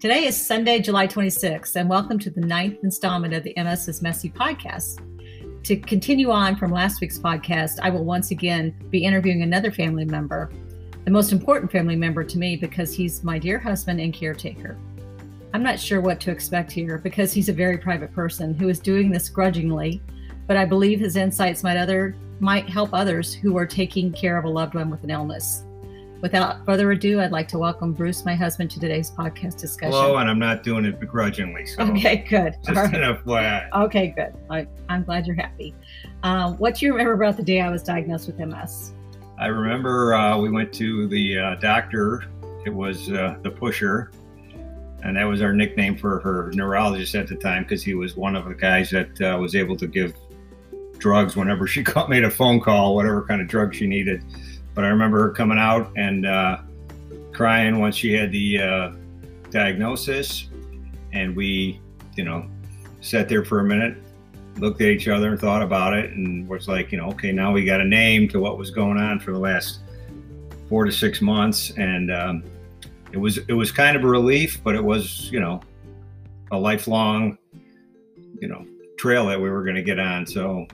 Today is Sunday, July 26th, and welcome to the ninth installment of the MS is Messy podcast. To continue on from last week's podcast, I will once again be interviewing another family member, the most important family member to me because he's my dear husband and caretaker. I'm not sure what to expect here because he's a very private person who is doing this grudgingly, but I believe his insights might other might help others who are taking care of a loved one with an illness. Without further ado, I'd like to welcome Bruce, my husband, to today's podcast discussion. Hello, and I'm not doing it begrudgingly. So Okay, good. just right. an FYI. Okay, good. I, I'm glad you're happy. Um, what do you remember about the day I was diagnosed with MS? I remember uh, we went to the uh, doctor. It was uh, the pusher, and that was our nickname for her neurologist at the time because he was one of the guys that uh, was able to give drugs whenever she got made a phone call, whatever kind of drug she needed. But I remember her coming out and uh, crying once she had the uh, diagnosis, and we, you know, sat there for a minute, looked at each other and thought about it, and was like, you know, okay, now we got a name to what was going on for the last four to six months, and um, it was it was kind of a relief, but it was, you know, a lifelong, you know, trail that we were going to get on. So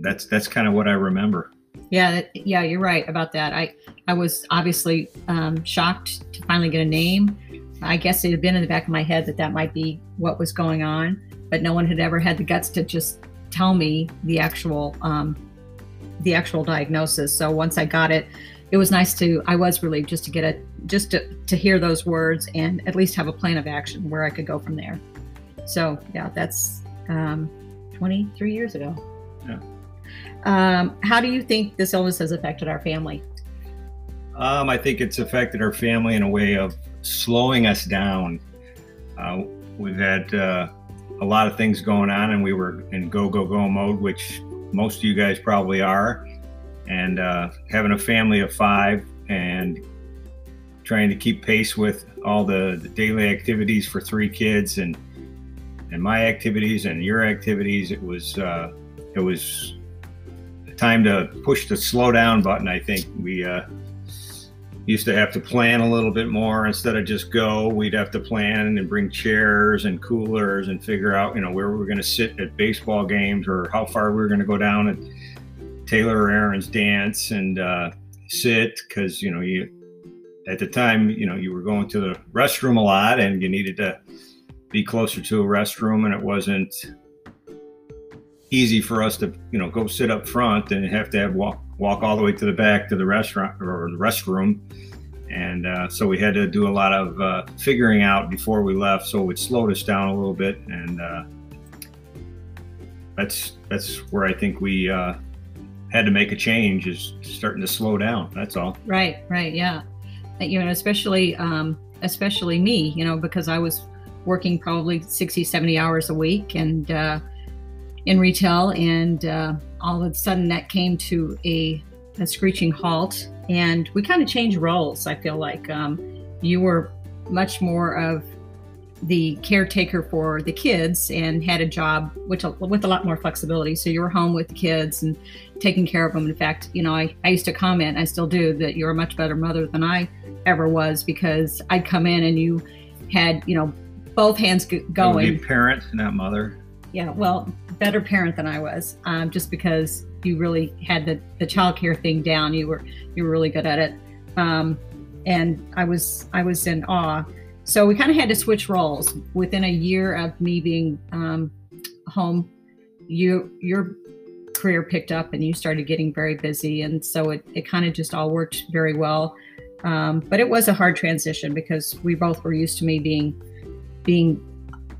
that's that's kind of what I remember. Yeah, yeah, you're right about that. I I was obviously um, shocked to finally get a name. I guess it had been in the back of my head that that might be what was going on, but no one had ever had the guts to just tell me the actual um, the actual diagnosis. So once I got it, it was nice to. I was relieved just to get it, just to to hear those words and at least have a plan of action where I could go from there. So yeah, that's um, 23 years ago. Yeah. Um, how do you think this illness has affected our family? Um, I think it's affected our family in a way of slowing us down. Uh, we've had uh, a lot of things going on, and we were in go, go, go mode, which most of you guys probably are. And uh, having a family of five and trying to keep pace with all the, the daily activities for three kids and and my activities and your activities, it was uh, it was time to push the slow down button. I think we uh, used to have to plan a little bit more instead of just go. We'd have to plan and bring chairs and coolers and figure out, you know, where we were going to sit at baseball games or how far we were going to go down at Taylor or Aaron's dance and uh, sit because you know you at the time you know you were going to the restroom a lot and you needed to be closer to a restroom and it wasn't easy for us to you know go sit up front and have to have walk walk all the way to the back to the restaurant or the restroom. And uh, so we had to do a lot of uh, figuring out before we left so it slowed us down a little bit. And uh, that's that's where i think we uh, had to make a change is starting to slow down that's all. Right, right, yeah. Uh, You know, especially um, especially me, you know, because I was working probably 60, 70 hours a week and uh, in retail, and uh, all of a sudden that came to a, a screeching halt. And we kind of changed roles. I feel like um, you were much more of the caretaker for the kids and had a job which with a lot more flexibility. So you were home with the kids and taking care of them. In fact, you know, I, I used to comment, I still do, that you're a much better mother than I ever was because I'd come in and you had, you know, both hands g- It would going. parent not mother Yeah, well, better parent than I was, um, just because you really had the the childcare thing down. You were you were really good at it, um, and I was I was in awe. So we kind of had to switch roles within a year of me being um, home. You your career picked up and you started getting very busy, and so it it kind of just all worked very well. Um, but it was a hard transition because we both were used to me being being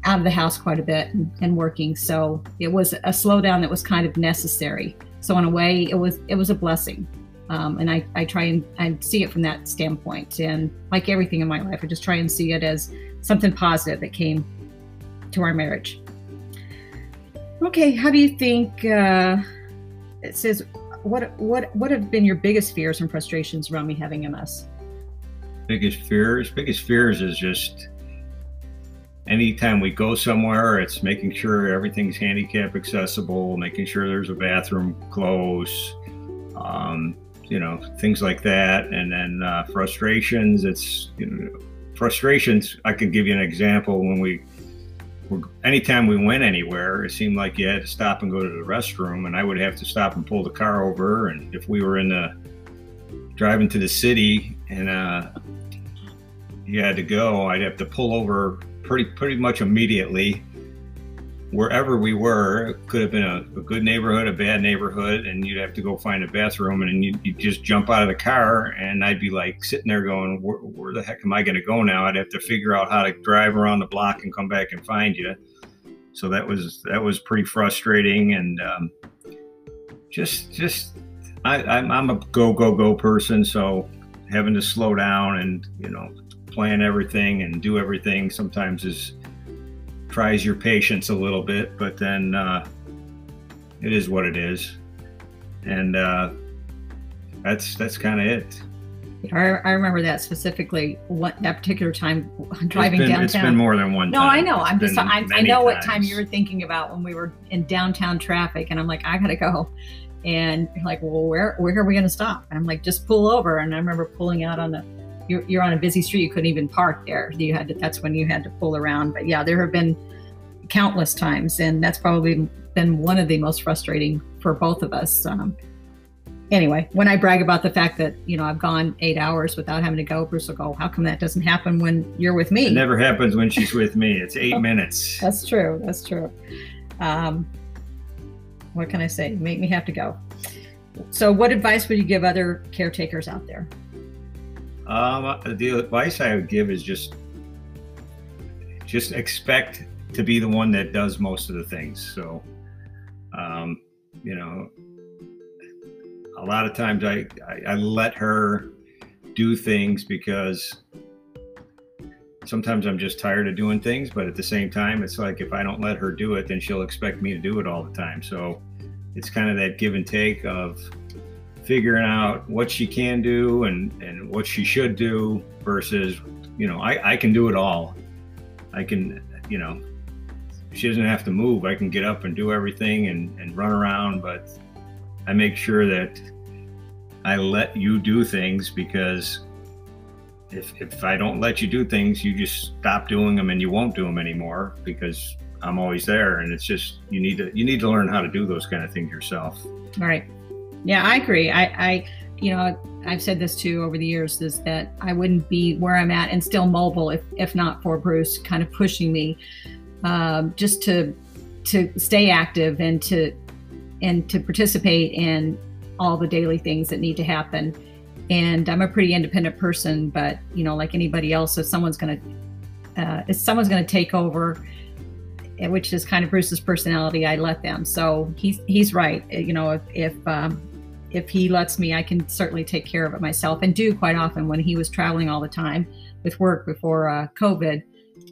out of the house quite a bit and, and working. So it was a slowdown that was kind of necessary. So in a way, it was it was a blessing. Um, and I, I try and I see it from that standpoint. And like everything in my life, I just try and see it as something positive that came to our marriage. Okay, how do you think? Uh, it says, what what what have been your biggest fears and frustrations around me having MS? biggest fears biggest fears is just anytime we go somewhere it's making sure everything's handicap accessible making sure there's a bathroom close um, you know things like that and then uh, frustrations it's you know frustrations. I can give you an example when we anytime we went anywhere, it seemed like you had to stop and go to the restroom, and I would have to stop and pull the car over. And if we were in the driving to the city and uh, you had to go, I'd have to pull over pretty pretty much immediately wherever we were, it could have been a, a, good neighborhood, a bad neighborhood, and you'd have to go find a bathroom, and you you just jump out of the car, and I'd be like sitting there going, where, where the heck am I going to go now? I'd have to figure out how to drive around the block and come back and find you. So that was that was pretty frustrating, and um, just just I, I'm, I'm a go go go person, so having to slow down and you know plan everything and do everything sometimes is tries your patience a little bit, but then uh, it is what it is, and uh, that's that's kind of it. I, I remember that specifically. What that particular time driving it's been, downtown. It's been more than one. No, time. I know. It's I'm just. I, I know what time you were thinking about when we were in downtown traffic, and I'm like, I gotta go. And you're like, well, where where are we gonna stop? And I'm like, just pull over. And I remember pulling out on the. You're, you're on a busy street. You couldn't even park there. You had to. That's when you had to pull around. But yeah, there have been countless times, and that's probably been one of the most frustrating for both of us. Um, anyway, when I brag about the fact that you know I've gone eight hours without having to go, Bruce will go, "How come that doesn't happen when you're with me?" It never happens when she's with me. It's eight minutes. That's true. That's true. Um, what can I say? Make me have to go. So, what advice would you give other caretakers out there? Um, the advice I would give is just just expect to be the one that does most of the things. So, um, you know, a lot of times I, I, I let her do things because sometimes I'm just tired of doing things, but at the same time, it's like if I don't let her do it, then she'll expect me to do it all the time. So it's kind of that give and take of figuring out what she can do and, and what she should do versus, you know, I, I can do it all. I can, you know, she doesn't have to move. I can get up and do everything and, and run around, but I make sure that I let you do things because if, if I don't let you do things, you just stop doing them and you won't do them anymore because I'm always there. And it's just, you need to, you need to learn how to do those kind of things yourself. All right. Yeah, I agree. I, I, you know, I've said this too over the years is that I wouldn't be where I'm at and still mobile if, if not for Bruce kind of pushing me um, just to to stay active and to and to participate in all the daily things that need to happen. And I'm a pretty independent person, but you know, like anybody else, if someone's going to uh, if someone's going to take over, eh, which is kind of Bruce's personality, I let them. So he's he's right. Eh, you know, if if um, if he lets me, I can certainly take care of it myself, and do quite often. When he was traveling all the time with work before uh, COVID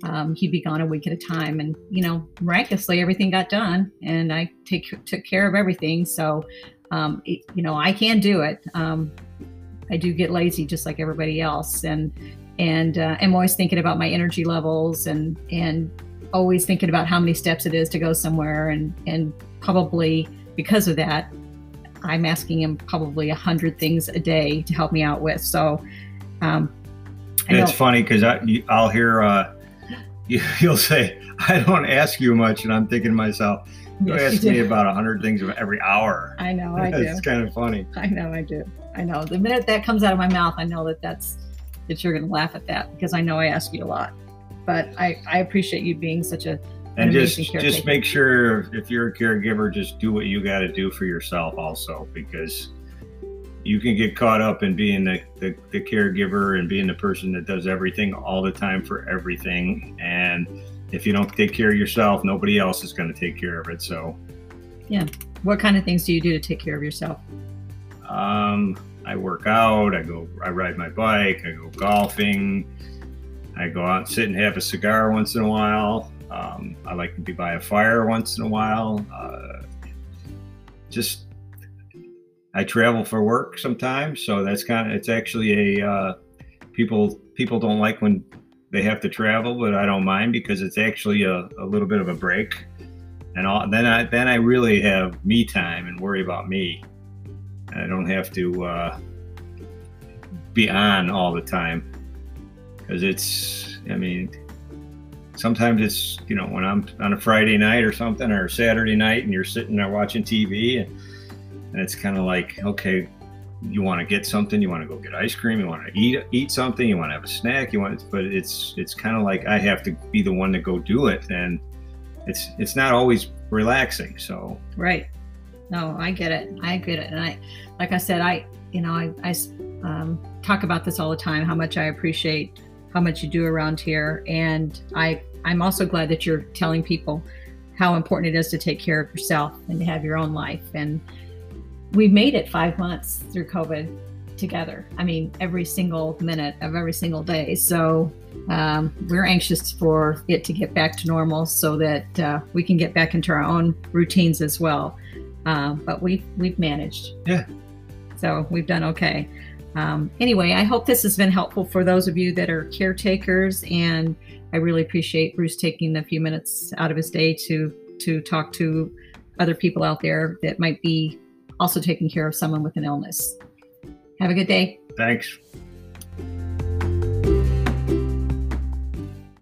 um, he'd be gone a week at a time and you know miraculously everything got done and i take took care of everything. So um, it, you know i can do it. Um, i do get lazy just like everybody else and and uh, i'm always thinking about my energy levels and and always thinking about how many steps it is to go somewhere and and probably because of that i'm asking him probably a hundred things a day to help me out with so um, it's funny because I'll hear uh, you, will say, I don't ask you much. And I'm thinking to myself, you yes, ask you me about a hundred things every hour. I know, I do. It's kind of funny. I know, I do. I know. The minute that comes out of my mouth, I know that that's, that you're going to laugh at that because I know I ask you a lot. But I, I appreciate you being such a, and just just make sure if you're a caregiver, just do what you got to do for yourself also because you can get caught up in being the, the, the, caregiver and being the person that does everything all the time for everything. And if you don't take care of yourself, nobody else is going to take care of it. So, yeah. What kind of things do you do to take care of yourself? Um, I work out. I go. I ride my bike. I go golfing. I go out and sit and have a cigar once in a while. Um, I like to be by a fire once in a while. Uh, just I travel for work sometimes, so that's kind of it's actually a uh, people people don't like when they have to travel, but I don't mind because it's actually a, a little bit of a break, and all, then I then I really have me time and worry about me. I don't have to uh, be on all the time. because it's I mean sometimes it's you know when I'm on a Friday night or something or Saturday night and you're sitting there watching TV and, and it's kind of like okay you want to get something you want to go get ice cream you want to eat eat something you want to have a snack you want but it's it's kind of like I have to be the one to go do it and it's it's not always relaxing so. Right. No I get it. I get it. And I like I said I you know I, I um, talk about this all the time how much I appreciate how much you do around here. And I, I'm also glad that you're telling people how important it is to take care of yourself and to have your own life. And we made it five months through COVID together. I mean, every single minute of every single day. So um, we're anxious for it to get back to normal so that uh, we can get back into our own routines as well. Uh, but we've we've managed. Yeah. So we've done okay. Um, anyway, I hope this has been helpful for those of you that are caretakers, and I really appreciate Bruce taking a few minutes out of his day to to talk to other people out there that might be also taking care of someone with an illness. Have a good day. Thanks.